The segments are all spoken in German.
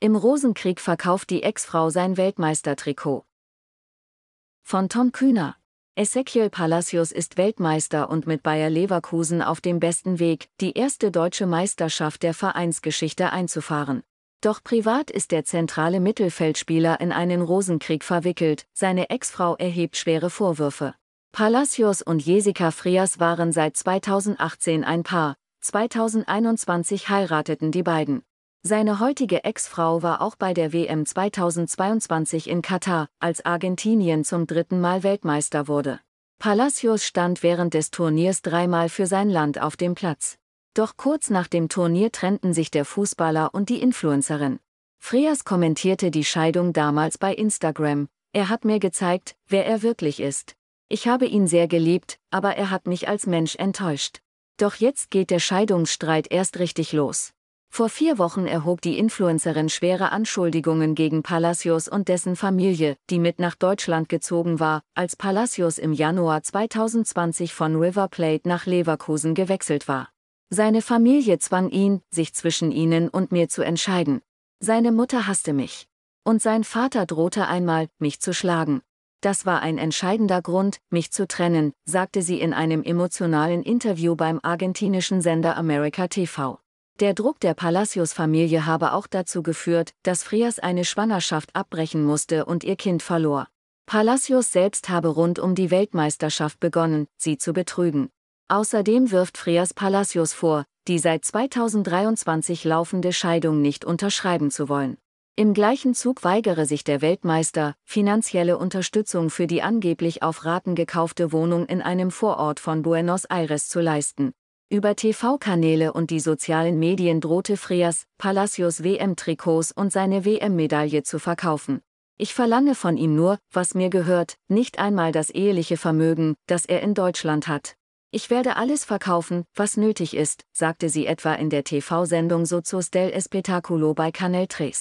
Im Rosenkrieg verkauft die Ex-Frau sein Weltmeistertrikot. Von Tom Kühner. Ezequiel Palacios ist Weltmeister und mit Bayer Leverkusen auf dem besten Weg, die erste deutsche Meisterschaft der Vereinsgeschichte einzufahren. Doch privat ist der zentrale Mittelfeldspieler in einen Rosenkrieg verwickelt, seine Ex-Frau erhebt schwere Vorwürfe. Palacios und Jessica Frias waren seit 2018 ein Paar, 2021 heirateten die beiden. Seine heutige Ex-Frau war auch bei der WM 2022 in Katar, als Argentinien zum dritten Mal Weltmeister wurde. Palacios stand während des Turniers dreimal für sein Land auf dem Platz. Doch kurz nach dem Turnier trennten sich der Fußballer und die Influencerin. Freas kommentierte die Scheidung damals bei Instagram. Er hat mir gezeigt, wer er wirklich ist. Ich habe ihn sehr geliebt, aber er hat mich als Mensch enttäuscht. Doch jetzt geht der Scheidungsstreit erst richtig los. Vor vier Wochen erhob die Influencerin schwere Anschuldigungen gegen Palacios und dessen Familie, die mit nach Deutschland gezogen war, als Palacios im Januar 2020 von River Plate nach Leverkusen gewechselt war. Seine Familie zwang ihn, sich zwischen ihnen und mir zu entscheiden. Seine Mutter hasste mich. Und sein Vater drohte einmal, mich zu schlagen. Das war ein entscheidender Grund, mich zu trennen, sagte sie in einem emotionalen Interview beim argentinischen Sender America TV. Der Druck der Palacios-Familie habe auch dazu geführt, dass Frias eine Schwangerschaft abbrechen musste und ihr Kind verlor. Palacios selbst habe rund um die Weltmeisterschaft begonnen, sie zu betrügen. Außerdem wirft Freas Palacios vor, die seit 2023 laufende Scheidung nicht unterschreiben zu wollen. Im gleichen Zug weigere sich der Weltmeister, finanzielle Unterstützung für die angeblich auf Raten gekaufte Wohnung in einem Vorort von Buenos Aires zu leisten. Über TV-Kanäle und die sozialen Medien drohte Freas, Palacios WM-Trikots und seine WM-Medaille zu verkaufen. Ich verlange von ihm nur, was mir gehört, nicht einmal das eheliche Vermögen, das er in Deutschland hat. Ich werde alles verkaufen, was nötig ist, sagte sie etwa in der TV-Sendung Sozos del Espectaculo bei Canel 3.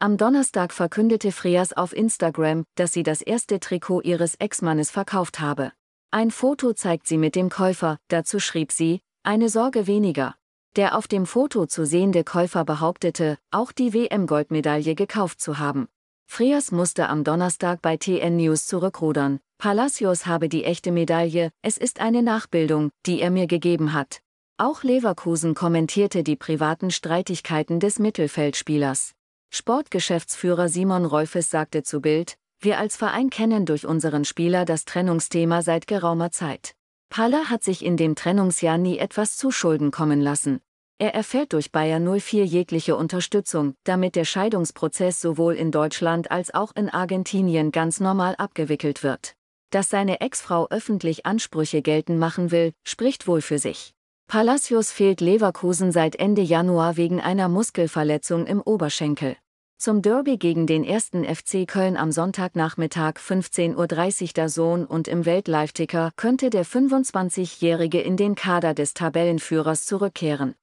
Am Donnerstag verkündete Freas auf Instagram, dass sie das erste Trikot ihres Ex-Mannes verkauft habe. Ein Foto zeigt sie mit dem Käufer, dazu schrieb sie, eine Sorge weniger. Der auf dem Foto zu sehende Käufer behauptete, auch die WM-Goldmedaille gekauft zu haben. Freas musste am Donnerstag bei TN News zurückrudern. Palacios habe die echte Medaille, es ist eine Nachbildung, die er mir gegeben hat. Auch Leverkusen kommentierte die privaten Streitigkeiten des Mittelfeldspielers. Sportgeschäftsführer Simon Rolfes sagte zu Bild, wir als Verein kennen durch unseren Spieler das Trennungsthema seit geraumer Zeit. Palla hat sich in dem Trennungsjahr nie etwas zu Schulden kommen lassen. Er erfährt durch Bayer 04 jegliche Unterstützung, damit der Scheidungsprozess sowohl in Deutschland als auch in Argentinien ganz normal abgewickelt wird. Dass seine Ex-Frau öffentlich Ansprüche geltend machen will, spricht wohl für sich. Palacios fehlt Leverkusen seit Ende Januar wegen einer Muskelverletzung im Oberschenkel. Zum Derby gegen den ersten FC Köln am Sonntagnachmittag 15.30 Uhr der Sohn und im Weltlive-Ticker könnte der 25-Jährige in den Kader des Tabellenführers zurückkehren.